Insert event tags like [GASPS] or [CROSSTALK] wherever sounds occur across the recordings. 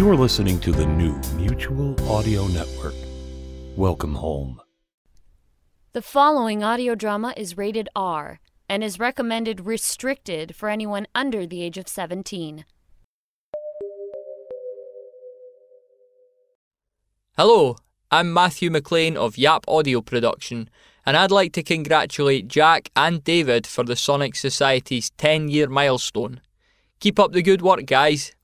You're listening to the new Mutual Audio Network. Welcome home. The following audio drama is rated R and is recommended restricted for anyone under the age of 17. Hello, I'm Matthew McLean of Yap Audio Production, and I'd like to congratulate Jack and David for the Sonic Society's 10 year milestone. Keep up the good work, guys.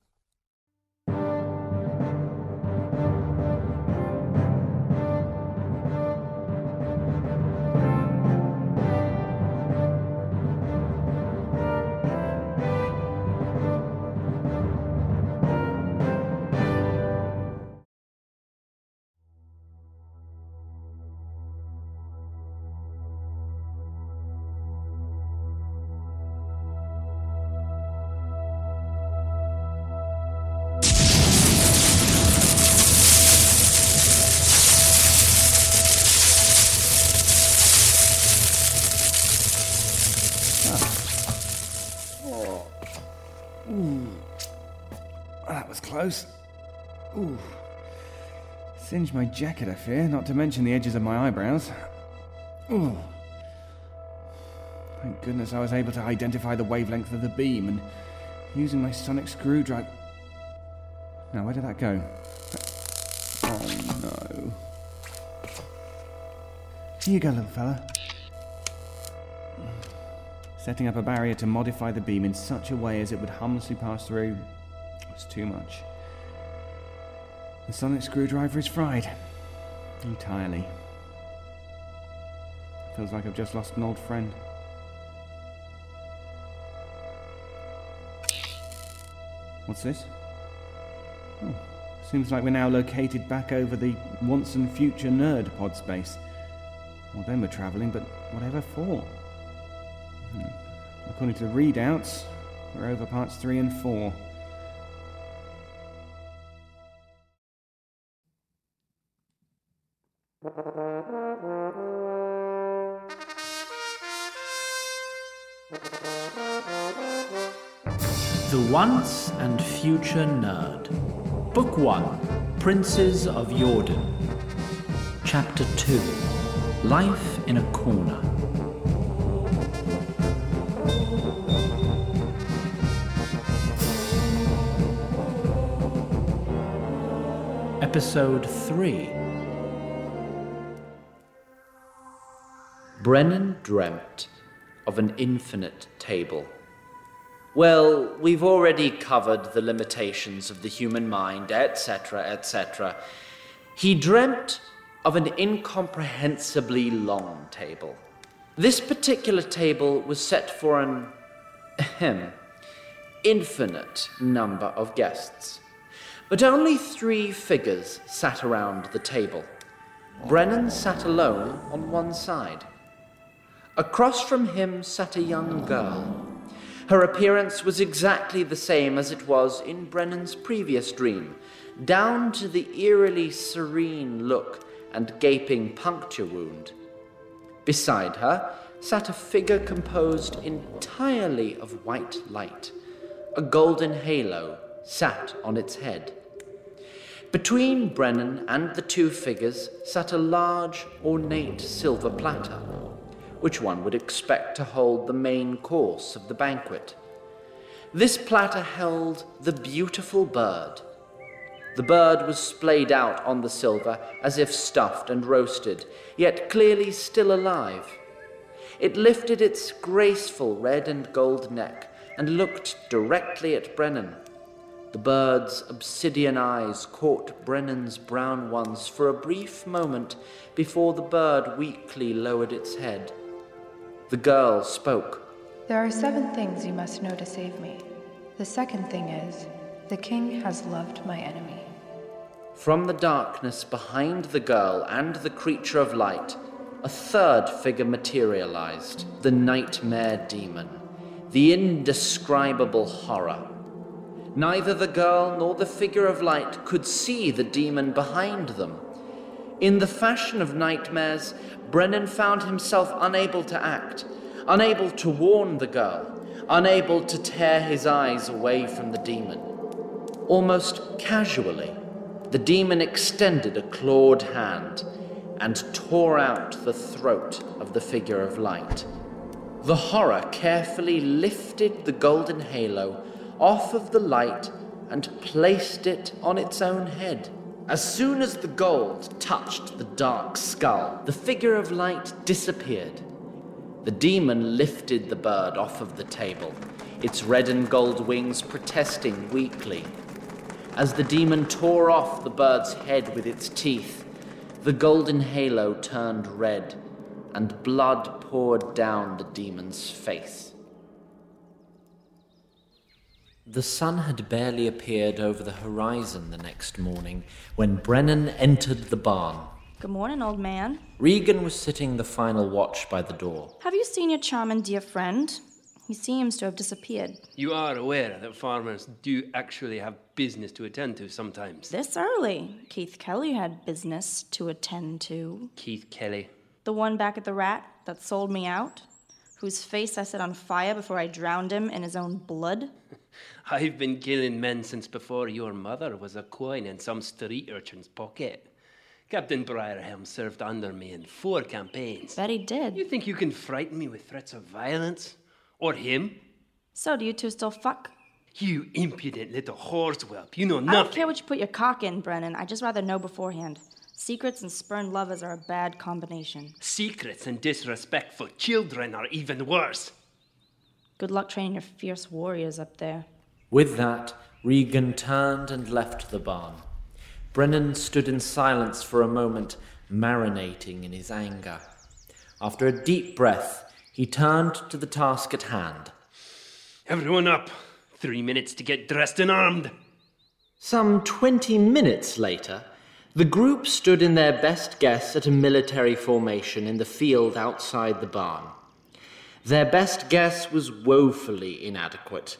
That was close. Ooh. Singed my jacket, I fear, not to mention the edges of my eyebrows. Ooh. Thank goodness I was able to identify the wavelength of the beam and using my sonic screwdriver. Now, where did that go? Oh no. Here you go, little fella. Setting up a barrier to modify the beam in such a way as it would harmlessly pass through was too much. The sonic screwdriver is fried. Entirely. Feels like I've just lost an old friend. What's this? Oh, seems like we're now located back over the once and future nerd pod space. Well, then we're travelling, but whatever for? Hmm. According to the readouts, we're over parts 3 and 4. And Future Nerd. Book 1 Princes of Jordan. Chapter 2 Life in a Corner. Episode 3 Brennan dreamt of an infinite table. Well, we've already covered the limitations of the human mind, etc., etc. He dreamt of an incomprehensibly long table. This particular table was set for an ahem, infinite number of guests. But only three figures sat around the table. Brennan sat alone on one side. Across from him sat a young girl. Her appearance was exactly the same as it was in Brennan's previous dream, down to the eerily serene look and gaping puncture wound. Beside her sat a figure composed entirely of white light. A golden halo sat on its head. Between Brennan and the two figures sat a large, ornate silver platter, which one would expect to hold the main course of the banquet. This platter held the beautiful bird. The bird was splayed out on the silver as if stuffed and roasted, yet clearly still alive. It lifted its graceful red and gold neck and looked directly at Brennan. The bird's obsidian eyes caught Brennan's brown ones for a brief moment before the bird weakly lowered its head. The girl spoke. There are seven things you must know to save me. The second thing is, the king has loved my enemy. From the darkness behind the girl and the creature of light, a third figure materialized the nightmare demon, the indescribable horror. Neither the girl nor the figure of light could see the demon behind them. In the fashion of nightmares, Brennan found himself unable to act, unable to warn the girl, unable to tear his eyes away from the demon. Almost casually, the demon extended a clawed hand and tore out the throat of the figure of light. The horror carefully lifted the golden halo off of the light and placed it on its own head. As soon as the gold touched the dark skull, the figure of light disappeared. The demon lifted the bird off of the table, its red and gold wings protesting weakly. As the demon tore off the bird's head with its teeth, the golden halo turned red, and blood poured down the demon's face. The sun had barely appeared over the horizon the next morning when Brennan entered the barn. Good morning, old man. Regan was sitting the final watch by the door. Have you seen your charming dear friend? He seems to have disappeared. You are aware that farmers do actually have business to attend to sometimes. This early. Keith Kelly had business to attend to. Keith Kelly. The one back at the rat that sold me out? Whose face I set on fire before I drowned him in his own blood? I've been killing men since before your mother was a coin in some street urchin's pocket. Captain Briarhelm served under me in four campaigns. Bet he did. You think you can frighten me with threats of violence? Or him? So, do you two still fuck? You impudent little horsewhelp. You know nothing. I don't care what you put your cock in, Brennan. I just rather know beforehand. Secrets and spurned lovers are a bad combination. Secrets and disrespectful children are even worse. Good luck training your fierce warriors up there. With that, Regan turned and left the barn. Brennan stood in silence for a moment, marinating in his anger. After a deep breath, he turned to the task at hand. Everyone up. Three minutes to get dressed and armed. Some twenty minutes later, the group stood in their best guess at a military formation in the field outside the barn. Their best guess was woefully inadequate.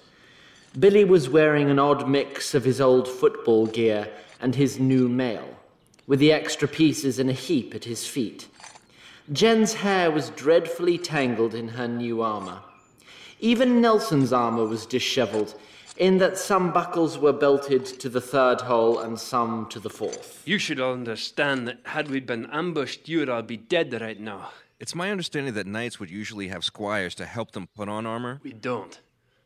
Billy was wearing an odd mix of his old football gear and his new mail, with the extra pieces in a heap at his feet. Jen's hair was dreadfully tangled in her new armor. Even Nelson's armor was disheveled, in that some buckles were belted to the third hole and some to the fourth. You should understand that had we been ambushed, you'd all be dead right now. It's my understanding that knights would usually have squires to help them put on armor. We don't.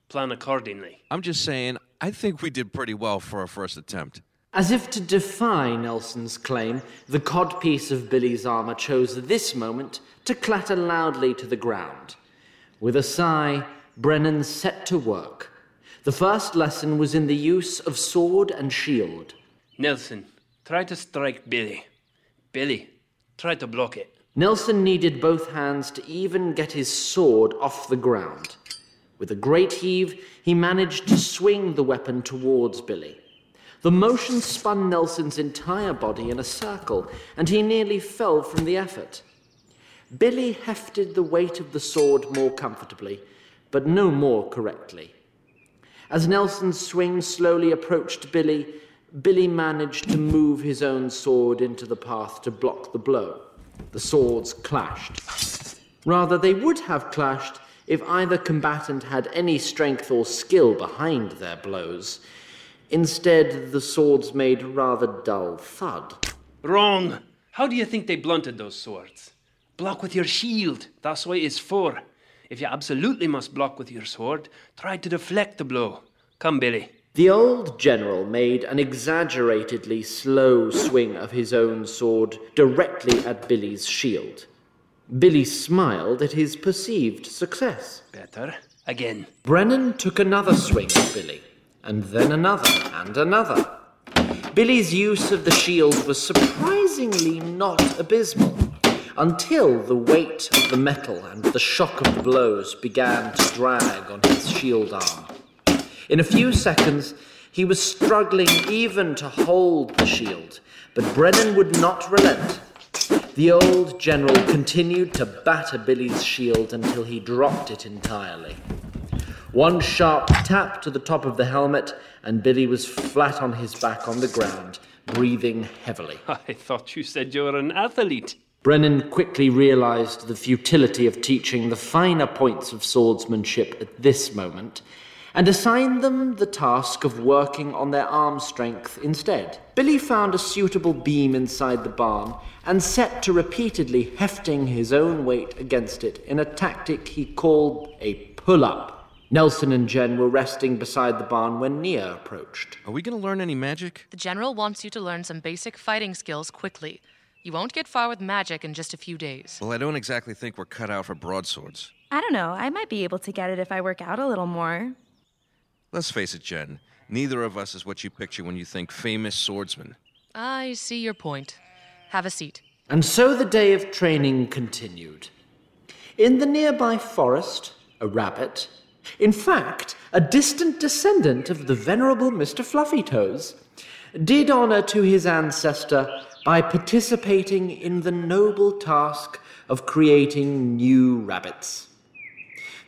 Plan accordingly. I'm just saying, I think we did pretty well for our first attempt. As if to defy Nelson's claim, the codpiece of Billy's armor chose this moment to clatter loudly to the ground. With a sigh, Brennan set to work. The first lesson was in the use of sword and shield. Nelson, try to strike Billy. Billy, try to block it. Nelson needed both hands to even get his sword off the ground. With a great heave, he managed to swing the weapon towards Billy. The motion spun Nelson's entire body in a circle, and he nearly fell from the effort. Billy hefted the weight of the sword more comfortably, but no more correctly. As Nelson's swing slowly approached Billy, Billy managed to move his own sword into the path to block the blow. The swords clashed. Rather, they would have clashed if either combatant had any strength or skill behind their blows. Instead, the swords made rather dull thud. Wrong! How do you think they blunted those swords? Block with your shield. That's what it's for. If you absolutely must block with your sword, try to deflect the blow. Come, Billy. The old general made an exaggeratedly slow swing of his own sword directly at Billy's shield. Billy smiled at his perceived success. Better. Again. Brennan took another swing at Billy, and then another, and another. Billy's use of the shield was surprisingly not abysmal, until the weight of the metal and the shock of the blows began to drag on his shield arm. In a few seconds, he was struggling even to hold the shield, but Brennan would not relent. The old general continued to batter Billy's shield until he dropped it entirely. One sharp tap to the top of the helmet, and Billy was flat on his back on the ground, breathing heavily. [LAUGHS] I thought you said you were an athlete. Brennan quickly realized the futility of teaching the finer points of swordsmanship at this moment, and assigned them the task of working on their arm strength instead. Billy found a suitable beam inside the barn and set to repeatedly hefting his own weight against it in a tactic he called a pull up. Nelson and Jen were resting beside the barn when Nia approached. Are we going to learn any magic? The general wants you to learn some basic fighting skills quickly. You won't get far with magic in just a few days. Well, I don't exactly think we're cut out for broadswords. I don't know. I might be able to get it if I work out a little more. Let's face it, Jen. Neither of us is what you picture when you think famous swordsman. I see your point. Have a seat. And so the day of training continued. In the nearby forest, a rabbit, in fact, a distant descendant of the venerable Mr. Fluffytoes, did honor to his ancestor by participating in the noble task of creating new rabbits.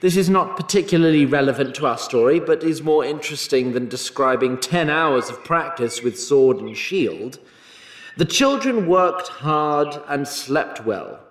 This is not particularly relevant to our story, but is more interesting than describing 10 hours of practice with sword and shield. The children worked hard and slept well.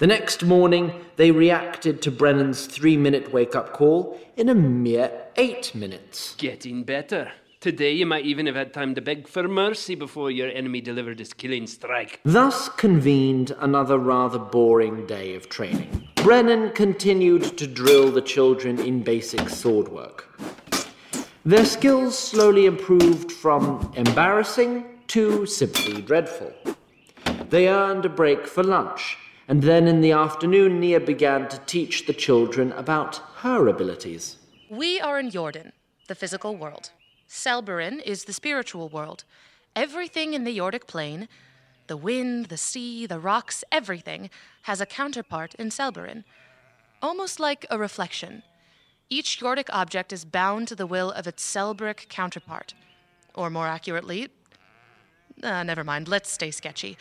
The next morning, they reacted to Brennan's three minute wake up call in a mere eight minutes. Getting better. Today you might even have had time to beg for mercy before your enemy delivered his killing strike. Thus convened another rather boring day of training. Brennan continued to drill the children in basic sword work. Their skills slowly improved from embarrassing to simply dreadful. They earned a break for lunch, and then in the afternoon, Nia began to teach the children about her abilities. We are in Jordan, the physical world. Selberin is the spiritual world. Everything in the Yordic plane, the wind, the sea, the rocks, everything, has a counterpart in Selberin. Almost like a reflection. Each Yordic object is bound to the will of its Selberic counterpart. Or more accurately, uh, never mind, let's stay sketchy.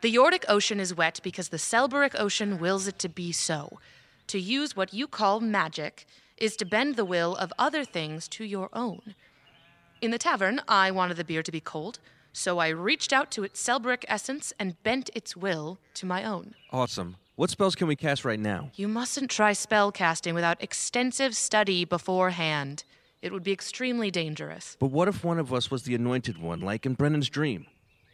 The Yordic Ocean is wet because the Selberic Ocean wills it to be so. To use what you call magic is to bend the will of other things to your own. In the tavern, I wanted the beer to be cold, so I reached out to its Selberic essence and bent its will to my own. Awesome. What spells can we cast right now? You mustn't try spell casting without extensive study beforehand. It would be extremely dangerous. But what if one of us was the anointed one, like in Brennan's dream?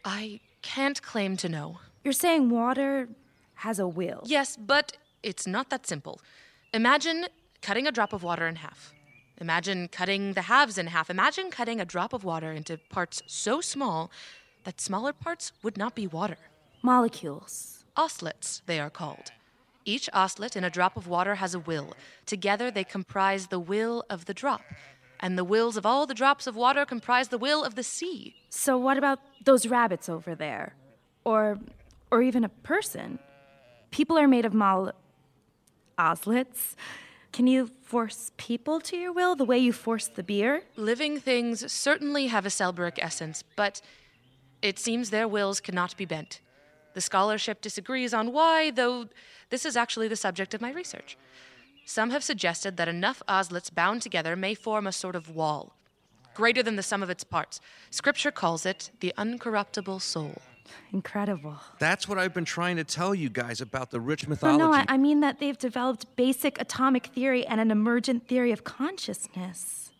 I can't claim to know. You're saying water has a will? Yes, but it's not that simple. Imagine cutting a drop of water in half. Imagine cutting the halves in half. Imagine cutting a drop of water into parts so small that smaller parts would not be water. Molecules. Osselets, they are called. Each oslet in a drop of water has a will. Together they comprise the will of the drop. And the wills of all the drops of water comprise the will of the sea. So what about those rabbits over there? Or or even a person? People are made of mol oslets. Can you force people to your will the way you force the beer? Living things certainly have a Selberic essence, but it seems their wills cannot be bent. The scholarship disagrees on why, though this is actually the subject of my research. Some have suggested that enough oslets bound together may form a sort of wall, greater than the sum of its parts. Scripture calls it the uncorruptible soul. Incredible. That's what I've been trying to tell you guys about the rich No, mythology. no, I, I mean that they've developed basic atomic theory and an emergent theory of consciousness.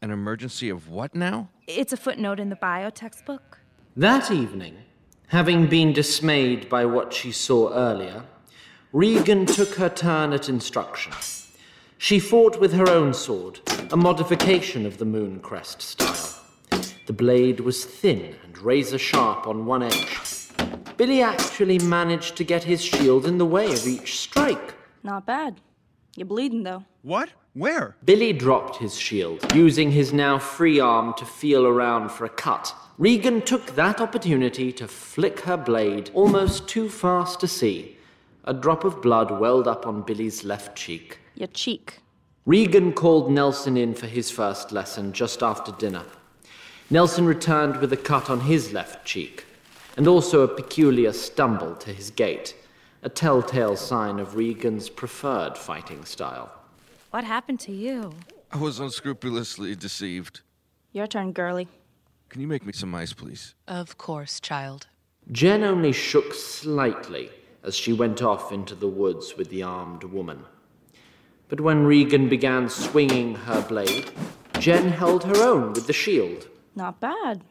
An emergency of what now? It's a footnote in the bio textbook. That evening, having been dismayed by what she saw earlier, Regan took her turn at instruction. She fought with her own sword, a modification of the moon crest style. The blade was thin and razor sharp on one edge. Billy actually managed to get his shield in the way of each strike. Not bad. You're bleeding, though. What? Where? Billy dropped his shield, using his now free arm to feel around for a cut. Regan took that opportunity to flick her blade almost too fast to see. A drop of blood welled up on Billy's left cheek. Your cheek. Regan called Nelson in for his first lesson just after dinner. Nelson returned with a cut on his left cheek, and also a peculiar stumble to his gait, a telltale sign of Regan's preferred fighting style. What happened to you? I was unscrupulously deceived. Your turn, girlie. Can you make me some ice, please? Of course, child. Jen only shook slightly as she went off into the woods with the armed woman. But when Regan began swinging her blade, Jen held her own with the shield. Not bad.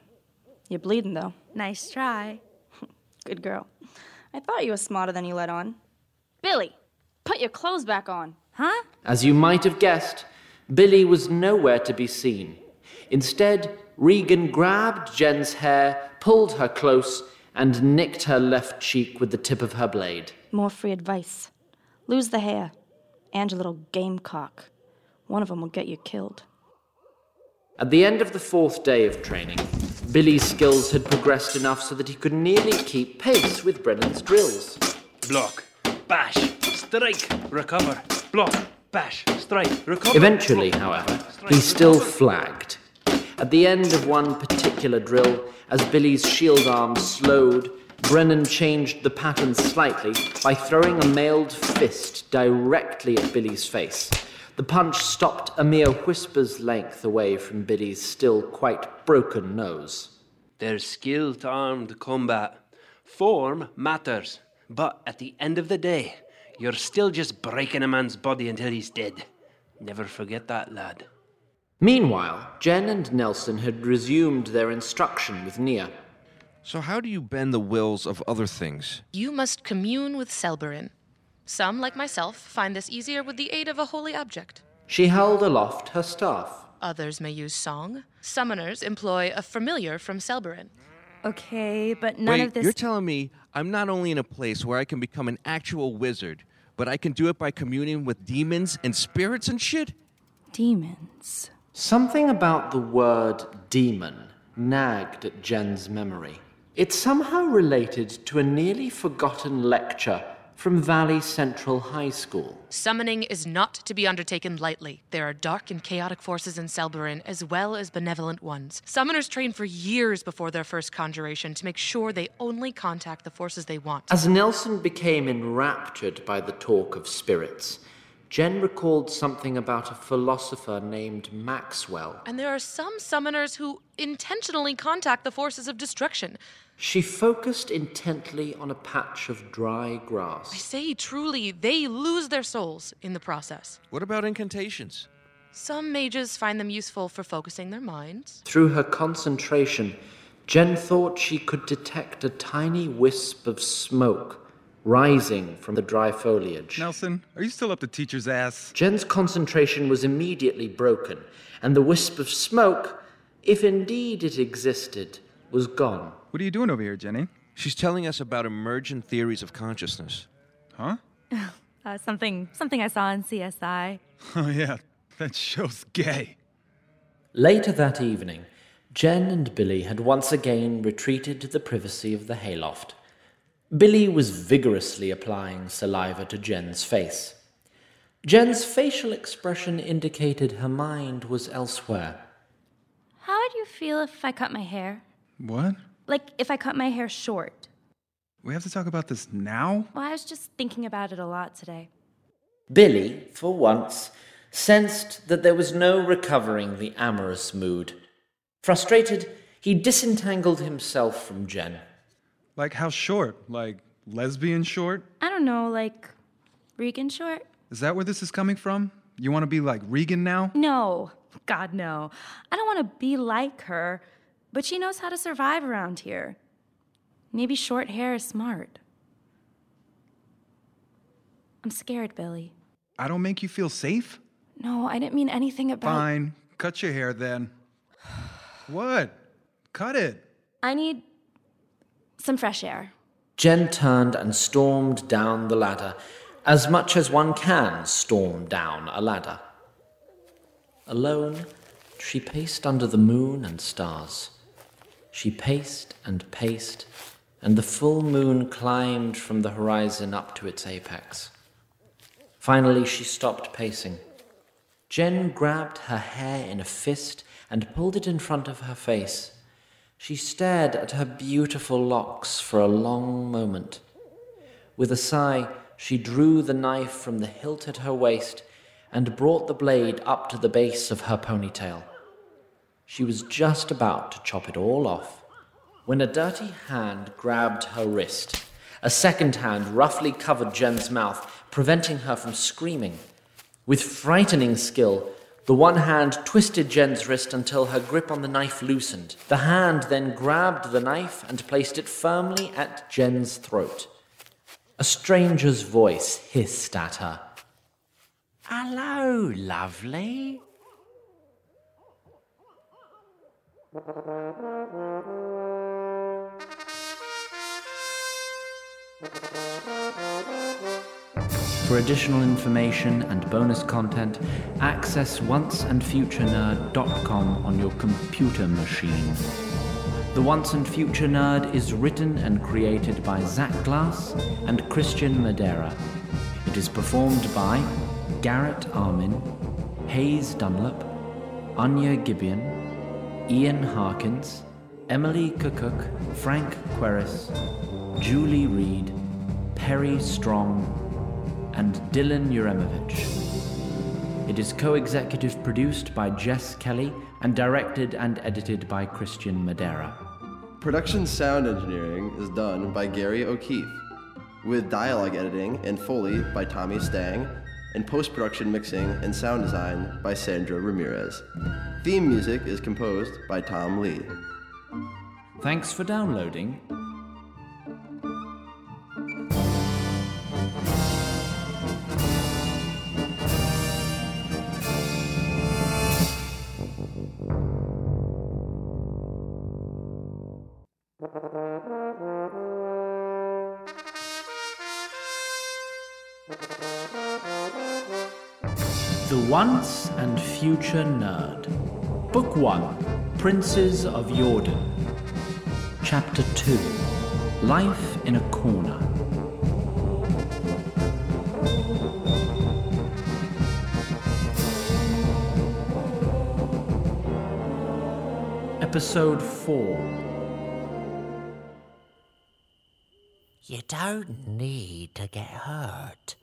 You're bleeding, though. Nice try. [LAUGHS] Good girl. I thought you were smarter than you let on. Billy, put your clothes back on. Huh? As you might have guessed, Billy was nowhere to be seen. Instead, Regan grabbed Jen's hair, pulled her close, and nicked her left cheek with the tip of her blade. More free advice. Lose the hair. And your little gamecock. One of them will get you killed. At the end of the fourth day of training, Billy's skills had progressed enough so that he could nearly keep pace with Brennan's drills. Block, bash, strike, recover. Block, bash, strike, recover. Eventually, however, he still flagged. At the end of one particular drill, as Billy's shield arm slowed, Brennan changed the pattern slightly by throwing a mailed fist directly at Billy's face. The punch stopped a mere whisper's length away from Billy's still quite broken nose. There's skill to armed combat. Form matters, but at the end of the day, you're still just breaking a man's body until he's dead. Never forget that, lad. Meanwhile, Jen and Nelson had resumed their instruction with Nia. So, how do you bend the wills of other things? You must commune with Selberin. Some, like myself, find this easier with the aid of a holy object. She held aloft her staff. Others may use song. Summoners employ a familiar from Selberin. Okay, but none Wait, of this. you're telling me I'm not only in a place where I can become an actual wizard, but I can do it by communing with demons and spirits and shit? Demons. Something about the word demon nagged at Jen's memory. It somehow related to a nearly forgotten lecture from Valley Central High School. Summoning is not to be undertaken lightly. There are dark and chaotic forces in Selberin as well as benevolent ones. Summoners train for years before their first conjuration to make sure they only contact the forces they want. As Nelson became enraptured by the talk of spirits, Jen recalled something about a philosopher named Maxwell. And there are some summoners who intentionally contact the forces of destruction. She focused intently on a patch of dry grass. I say truly, they lose their souls in the process. What about incantations? Some mages find them useful for focusing their minds. Through her concentration, Jen thought she could detect a tiny wisp of smoke rising from the dry foliage. Nelson, are you still up the teacher's ass? Jen's concentration was immediately broken, and the wisp of smoke, if indeed it existed, was gone. What are you doing over here, Jenny? She's telling us about emergent theories of consciousness. Huh? [LAUGHS] Uh, something, something I saw in CSI. [LAUGHS] Oh, yeah. That show's gay. Later that evening, Jen and Billy had once again retreated to the privacy of the hayloft. Billy was vigorously applying saliva to Jen's face. Jen's facial expression indicated her mind was elsewhere. How would you feel if I cut my hair? What? Like if I cut my hair short? We have to talk about this now? Well, I was just thinking about it a lot today. Billy, for once, sensed that there was no recovering the amorous mood. Frustrated, he disentangled himself from Jen. Like how short? Like lesbian short? I don't know, like Regan short? Is that where this is coming from? You want to be like Regan now? No, God, no. I don't want to be like her, but she knows how to survive around here. Maybe short hair is smart. I'm scared, Billy. I don't make you feel safe? No, I didn't mean anything about. Fine. Cut your hair then. [SIGHS] What? Cut it. I need some fresh air. Jen turned and stormed down the ladder, as much as one can storm down a ladder. Alone, she paced under the moon and stars. She paced and paced, and the full moon climbed from the horizon up to its apex. Finally, she stopped pacing. Jen grabbed her hair in a fist and pulled it in front of her face. She stared at her beautiful locks for a long moment. With a sigh, she drew the knife from the hilt at her waist and brought the blade up to the base of her ponytail. She was just about to chop it all off when a dirty hand grabbed her wrist. A second hand roughly covered Jen's mouth, preventing her from screaming. With frightening skill, the one hand twisted Jen's wrist until her grip on the knife loosened. The hand then grabbed the knife and placed it firmly at Jen's throat. A stranger's voice hissed at her. Hello, lovely. For additional information and bonus content, access onceandfuturenerd.com on your computer machine. The Once and Future Nerd is written and created by Zach Glass and Christian Madera. It is performed by Garrett Armin, Hayes Dunlop, Anya Gibeon, Ian Harkins, Emily Kukuk, Frank Queris, Julie Reed, Perry Strong, and Dylan Uremovich. It is co executive produced by Jess Kelly and directed and edited by Christian Madera. Production sound engineering is done by Gary O'Keefe, with dialogue editing and Foley by Tommy Stang, and post production mixing and sound design by Sandra Ramirez. Theme music is composed by Tom Lee. Thanks for downloading. [LAUGHS] The Once and Future Nerd. Book 1 Princes of Jordan. Chapter 2 Life in a Corner. Episode 4 You don't need to get hurt.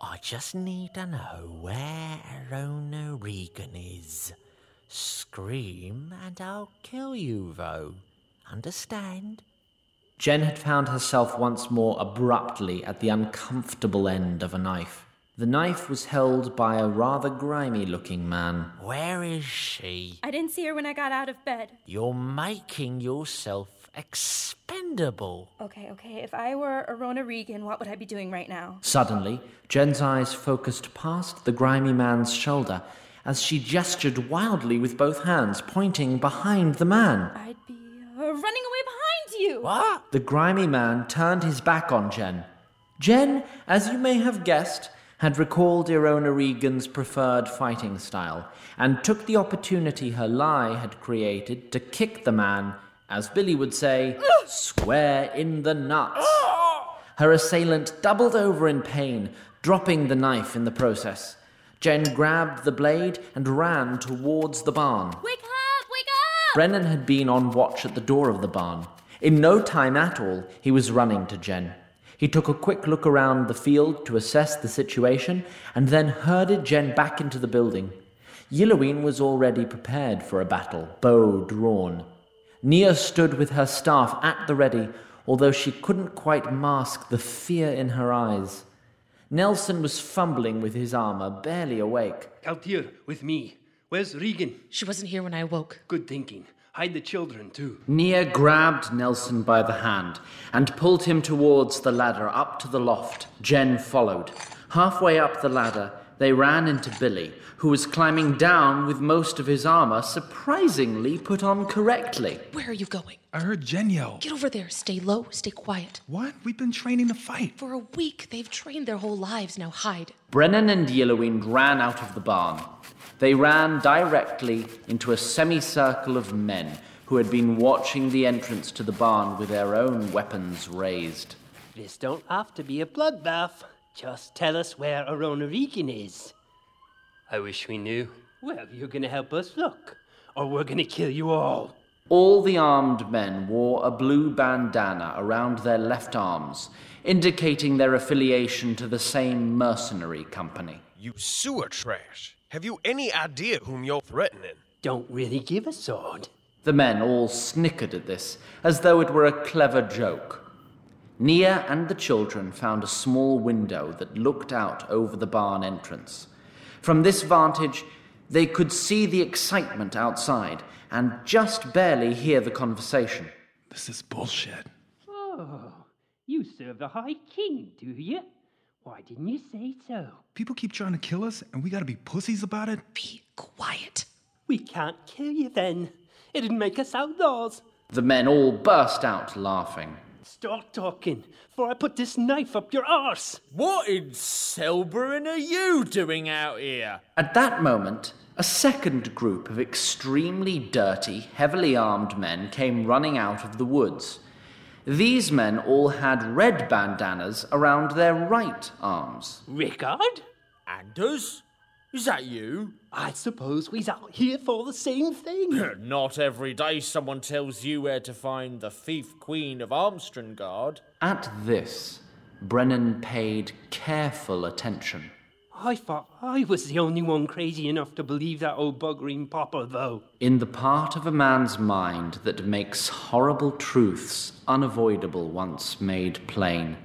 I just need to know where Arona Regan is. Scream and I'll kill you, though. Understand? Jen had found herself once more abruptly at the uncomfortable end of a knife. The knife was held by a rather grimy looking man. Where is she? I didn't see her when I got out of bed. You're making yourself expendable. Okay, okay. If I were Arona Regan, what would I be doing right now? Suddenly, Jen's eyes focused past the grimy man's shoulder as she gestured wildly with both hands, pointing behind the man. I'd be uh, running away behind you. What? The grimy man turned his back on Jen. Jen, as you may have guessed, had recalled Arona Regan's preferred fighting style and took the opportunity her lie had created to kick the man, as Billy would say, square in the nuts. Her assailant doubled over in pain, dropping the knife in the process. Jen grabbed the blade and ran towards the barn. Wake up! Wake up! Brennan had been on watch at the door of the barn. In no time at all, he was running to Jen. He took a quick look around the field to assess the situation and then herded Jen back into the building. Yelloween was already prepared for a battle, bow drawn. Nia stood with her staff at the ready, although she couldn't quite mask the fear in her eyes. Nelson was fumbling with his armor, barely awake. Out here with me. Where's Regan? She wasn't here when I awoke. Good thinking. Hide the children, too. Nia grabbed Nelson by the hand and pulled him towards the ladder up to the loft. Jen followed. Halfway up the ladder, they ran into Billy, who was climbing down with most of his armor surprisingly put on correctly. Where are you going? I heard Jen yell. Get over there. Stay low. Stay quiet. What? We've been training to fight. For a week, they've trained their whole lives. Now hide. Brennan and Yelloween ran out of the barn. They ran directly into a semicircle of men who had been watching the entrance to the barn with their own weapons raised. This don't have to be a bloodbath. Just tell us where Arona Regan is. I wish we knew. Well, you're gonna help us look, or we're gonna kill you all. All the armed men wore a blue bandana around their left arms, indicating their affiliation to the same mercenary company. You sewer trash. Have you any idea whom you're threatening? Don't really give a sword. The men all snickered at this, as though it were a clever joke. Nia and the children found a small window that looked out over the barn entrance. From this vantage, they could see the excitement outside and just barely hear the conversation. This is bullshit. Oh, you serve the High King, do you? Why didn't you say so? People keep trying to kill us, and we gotta be pussies about it? Be quiet. We can't kill you then. It'd make us outlaws. The men all burst out laughing. Stop talking, for I put this knife up your arse. What in Selberin are you doing out here? At that moment, a second group of extremely dirty, heavily armed men came running out of the woods. These men all had red bandanas around their right arms. Rickard? Anders? Is that you? I suppose we's out here for the same thing. [LAUGHS] Not every day someone tells you where to find the thief queen of Armstrongard. At this, Brennan paid careful attention. I thought I was the only one crazy enough to believe that old buggering papa, though. In the part of a man's mind that makes horrible truths unavoidable once made plain,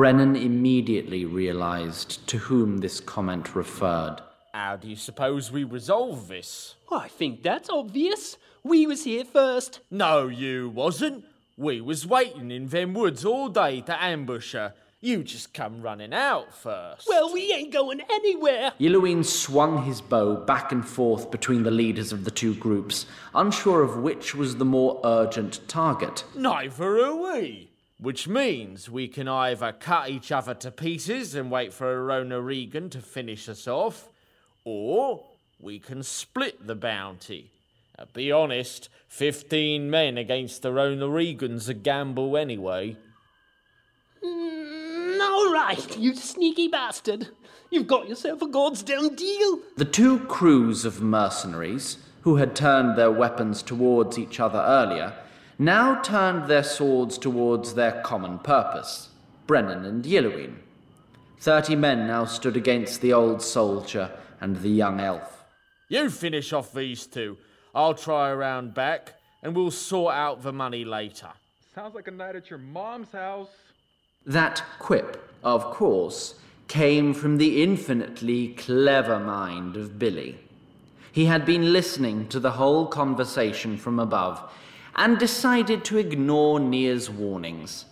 Brennan immediately realized to whom this comment referred. How do you suppose we resolve this? I think that's obvious. We was here first. No, you wasn't. We was waiting in them woods all day to ambush her. You just come running out first. Well, we ain't going anywhere. Yelloween swung his bow back and forth between the leaders of the two groups, unsure of which was the more urgent target. Neither are we. Which means we can either cut each other to pieces and wait for Arona Regan to finish us off, or we can split the bounty. Uh, be honest, 15 men against Arona Regan's a gamble anyway. Mm, all right, you sneaky bastard. You've got yourself a goddamn deal. The two crews of mercenaries, who had turned their weapons towards each other earlier, now turned their swords towards their common purpose Brennan and Yelloween. Thirty men now stood against the old soldier and the young elf. You finish off these two. I'll try around back, and we'll sort out the money later. Sounds like a night at your mom's house. That quip, of course, came from the infinitely clever mind of Billy. He had been listening to the whole conversation from above and decided to ignore Nia's warnings.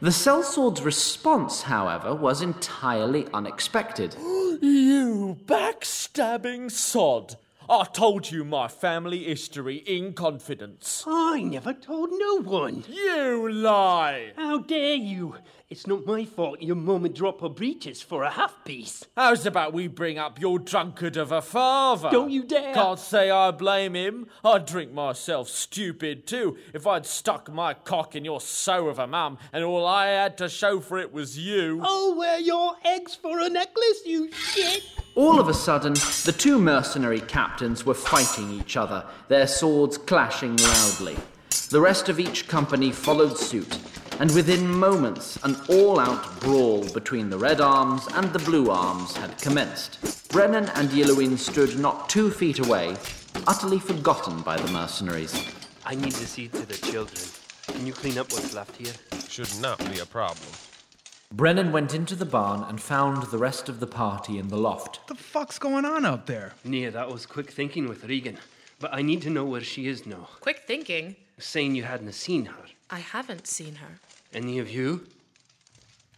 The sellsword's response, however, was entirely unexpected. [GASPS] you backstabbing sod! I told you my family history in confidence. I never told no one. You lie! How dare you? It's not my fault your mum would drop her breeches for a half piece. How's about we bring up your drunkard of a father? Don't you dare! Can't say I blame him. I'd drink myself stupid too if I'd stuck my cock in your sow of a mum and all I had to show for it was you. I'll wear your eggs for a necklace, you shit! All of a sudden, the two mercenary captains were fighting each other, their swords clashing loudly. The rest of each company followed suit, and within moments, an all out brawl between the Red Arms and the Blue Arms had commenced. Brennan and Yelloween stood not two feet away, utterly forgotten by the mercenaries. I need to see to the children. Can you clean up what's left here? Should not be a problem. Brennan went into the barn and found the rest of the party in the loft. What the fuck's going on out there? Nia, that was quick thinking with Regan. But I need to know where she is now. Quick thinking. Saying you hadn't seen her. I haven't seen her. Any of you?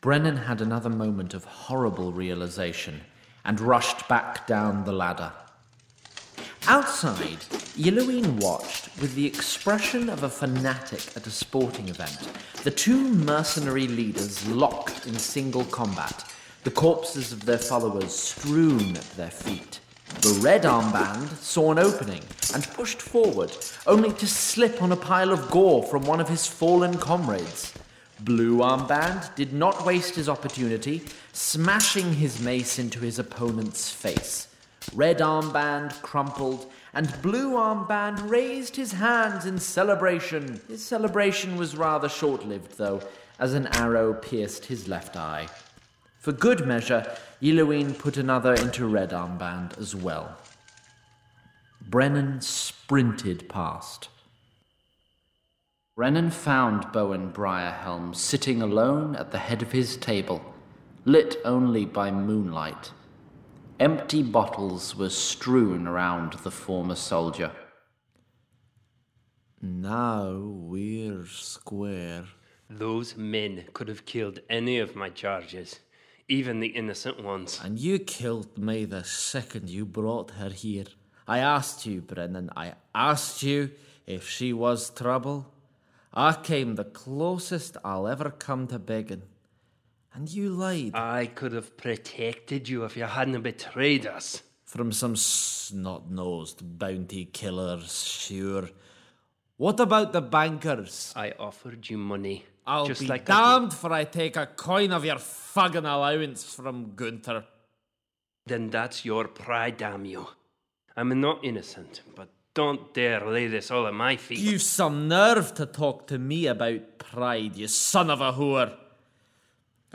Brennan had another moment of horrible realization and rushed back down the ladder. Outside, Yelloween watched with the expression of a fanatic at a sporting event. The two mercenary leaders locked in single combat, the corpses of their followers strewn at their feet. The red armband saw an opening and pushed forward, only to slip on a pile of gore from one of his fallen comrades. Blue armband did not waste his opportunity, smashing his mace into his opponent's face. Red armband crumpled, and blue armband raised his hands in celebration. His celebration was rather short lived, though, as an arrow pierced his left eye. For good measure, Yelloween put another into red armband as well. Brennan sprinted past. Brennan found Bowen Briarhelm sitting alone at the head of his table, lit only by moonlight. Empty bottles were strewn around the former soldier. Now we're square. Those men could have killed any of my charges, even the innocent ones. And you killed me the second you brought her here. I asked you, Brennan, I asked you if she was trouble. I came the closest I'll ever come to begging. And you lied. I could have protected you if you hadn't betrayed us. From some snot nosed bounty killers, sure. What about the bankers? I offered you money. I'll just be like damned for I take a coin of your fucking allowance from Gunther. Then that's your pride, damn you. I'm not innocent, but don't dare lay this all at my feet. You've some nerve to talk to me about pride, you son of a whore.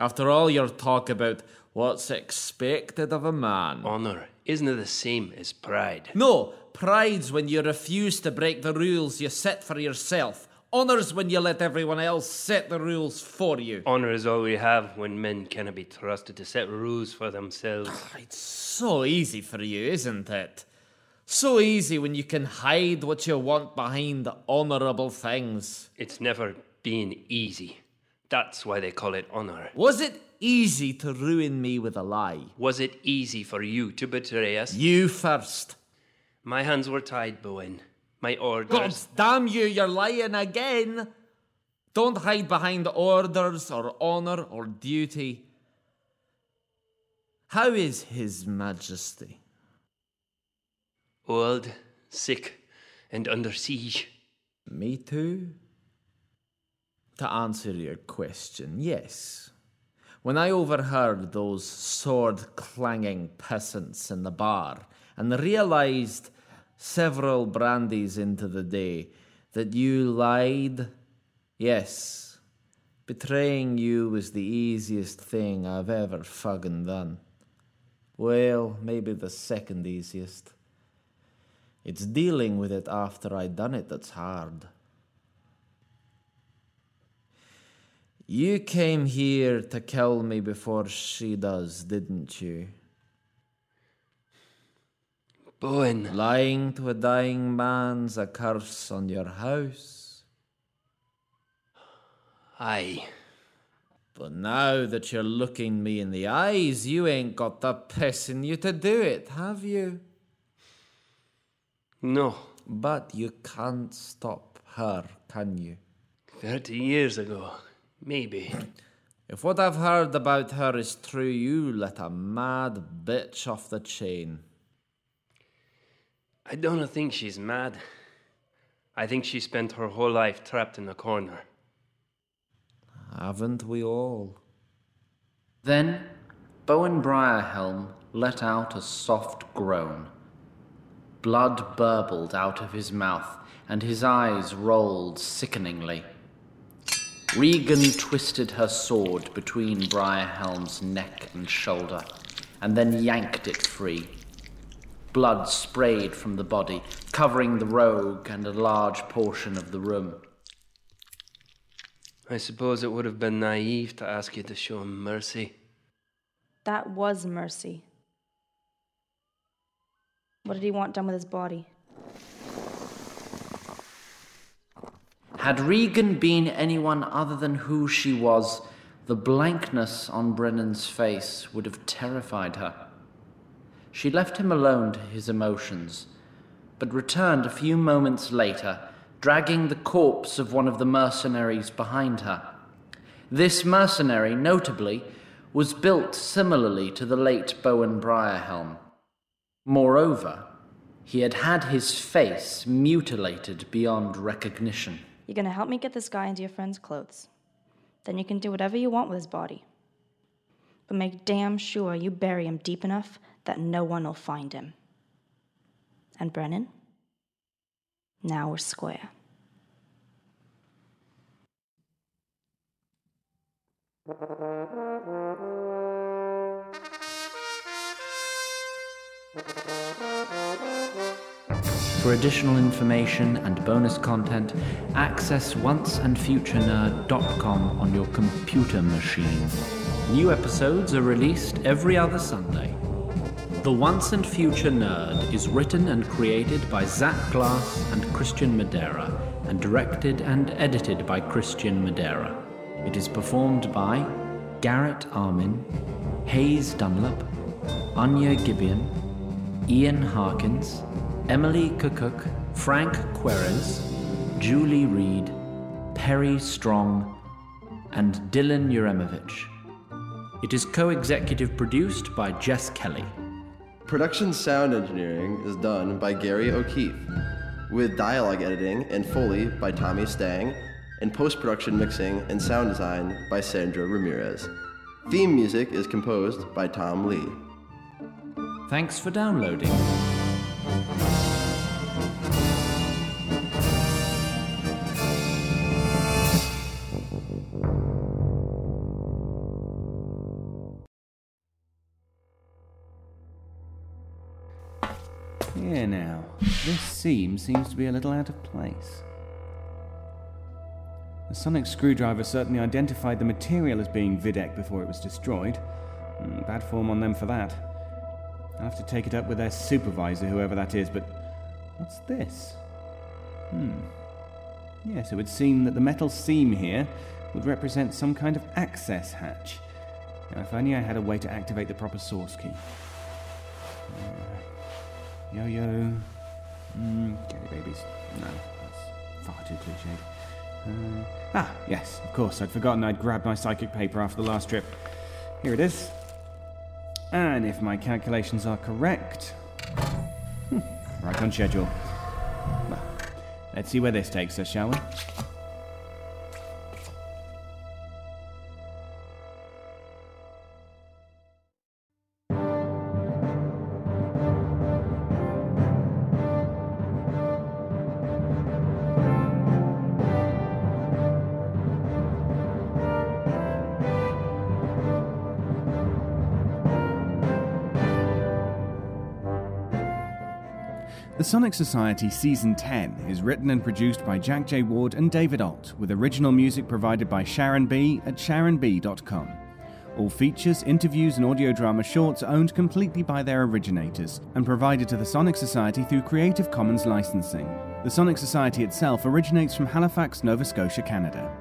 After all your talk about what's expected of a man. Honour isn't it the same as pride? No, pride's when you refuse to break the rules you set for yourself. Honour's when you let everyone else set the rules for you. Honour is all we have when men cannot be trusted to set rules for themselves. Ah, it's so easy for you, isn't it? So easy when you can hide what you want behind honourable things. It's never been easy. That's why they call it honour. Was it easy to ruin me with a lie? Was it easy for you to betray us? You first. My hands were tied, Bowen. My orders. God damn you, you're lying again. Don't hide behind orders or honour or duty. How is His Majesty? Old, sick, and under siege. Me too? To answer your question, yes. When I overheard those sword clanging peasants in the bar and realized several brandies into the day that you lied, yes, betraying you was the easiest thing I've ever fucking done. Well, maybe the second easiest. It's dealing with it after I done it that's hard. You came here to kill me before she does, didn't you? Bowen. Lying to a dying man's a curse on your house. Aye. But now that you're looking me in the eyes, you ain't got the piss in you to do it, have you? No. But you can't stop her, can you? Thirty years ago, maybe. If what I've heard about her is true, you let a mad bitch off the chain. I don't think she's mad. I think she spent her whole life trapped in a corner. Haven't we all? Then Bowen Briarhelm let out a soft groan. Blood burbled out of his mouth, and his eyes rolled sickeningly. Regan twisted her sword between Briarhelm's neck and shoulder, and then yanked it free. Blood sprayed from the body, covering the rogue and a large portion of the room. I suppose it would have been naive to ask you to show him mercy. That was mercy. What did he want done with his body? Had Regan been anyone other than who she was, the blankness on Brennan's face would have terrified her. She left him alone to his emotions, but returned a few moments later, dragging the corpse of one of the mercenaries behind her. This mercenary, notably, was built similarly to the late Bowen Briarhelm. Moreover, he had had his face mutilated beyond recognition. You're gonna help me get this guy into your friend's clothes. Then you can do whatever you want with his body. But make damn sure you bury him deep enough that no one will find him. And Brennan? Now we're square. [LAUGHS] For additional information and bonus content, access onceandfuturenerd.com on your computer machine. New episodes are released every other Sunday. The Once and Future Nerd is written and created by Zach Glass and Christian Madera, and directed and edited by Christian Madera. It is performed by Garrett Armin, Hayes Dunlop, Anya Gibeon, Ian Harkins, Emily Kukuk, Frank Querez, Julie Reed, Perry Strong, and Dylan Uremovich. It is co executive produced by Jess Kelly. Production sound engineering is done by Gary O'Keefe, with dialogue editing and Foley by Tommy Stang, and post production mixing and sound design by Sandra Ramirez. Theme music is composed by Tom Lee. Thanks for downloading. Seam seems to be a little out of place. The sonic screwdriver certainly identified the material as being Videk before it was destroyed. Mm, bad form on them for that. I'll have to take it up with their supervisor, whoever that is, but what's this? Hmm. Yes, it would seem that the metal seam here would represent some kind of access hatch. Now, if only I had a way to activate the proper source key. Uh, yo yo. Mm, Gary Babies. No, that's far too cliched. Uh, ah, yes, of course. I'd forgotten I'd grabbed my psychic paper after the last trip. Here it is. And if my calculations are correct. Hmm, right on schedule. Well, let's see where this takes us, shall we? Sonic Society Season 10 is written and produced by Jack J. Ward and David Ault, with original music provided by Sharon B. at sharonb.com. All features, interviews, and audio drama shorts are owned completely by their originators and provided to the Sonic Society through Creative Commons licensing. The Sonic Society itself originates from Halifax, Nova Scotia, Canada.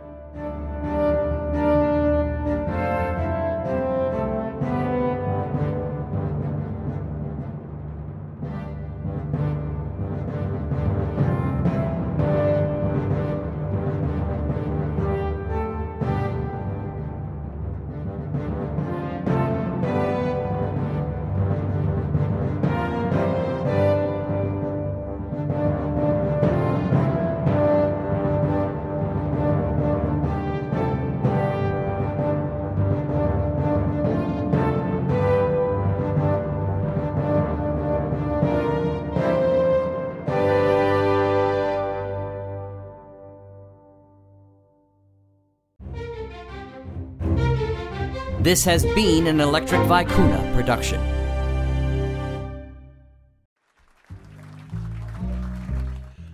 This has been an Electric Vicuna production.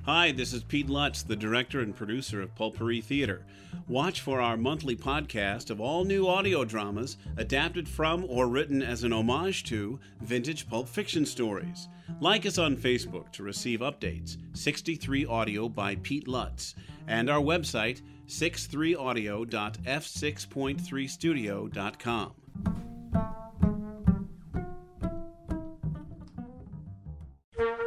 Hi, this is Pete Lutz, the director and producer of Pulp-Pourri Theater. Watch for our monthly podcast of all new audio dramas adapted from or written as an homage to vintage pulp fiction stories. Like us on Facebook to receive updates 63 Audio by Pete Lutz, and our website 63audio.f6.3studio.com.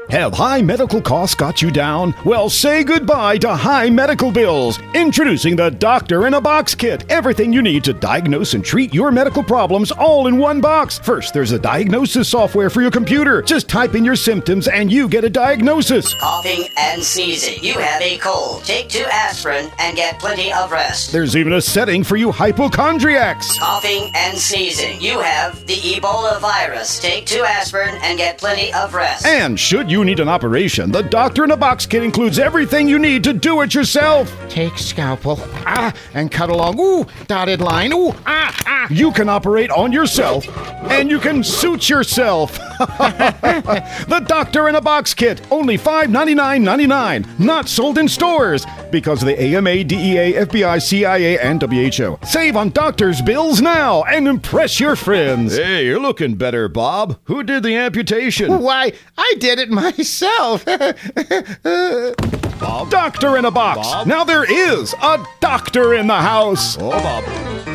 Have high medical costs got you down? Well, say goodbye to high medical bills. Introducing the Doctor in a Box Kit. Everything you need to diagnose and treat your medical problems all in one box. First, there's a diagnosis software for your computer. Just type in your symptoms and you get a diagnosis. Coughing and sneezing. You have a cold. Take two aspirin and get plenty of rest. There's even a setting for you hypochondriacs. Coughing and sneezing. You have the Ebola virus. Take two aspirin and get plenty of rest. And should you need an operation, the Doctor in a Box Kit includes everything you need to do it yourself. Take scalpel, ah, and cut along, ooh, dotted line, ooh, ah, ah. You can operate on yourself, and you can suit yourself. [LAUGHS] the Doctor in a Box Kit, only $5.99.99, not sold in stores. because of the AMA, DEA, FBI, CIA, and WHO. Save on doctor's bills now and impress your friends. Hey, you're looking better, Bob. Who did the amputation? Why, I did it myself. Doctor in a box. Bob? Now there is a doctor in the house. Oh, Bob.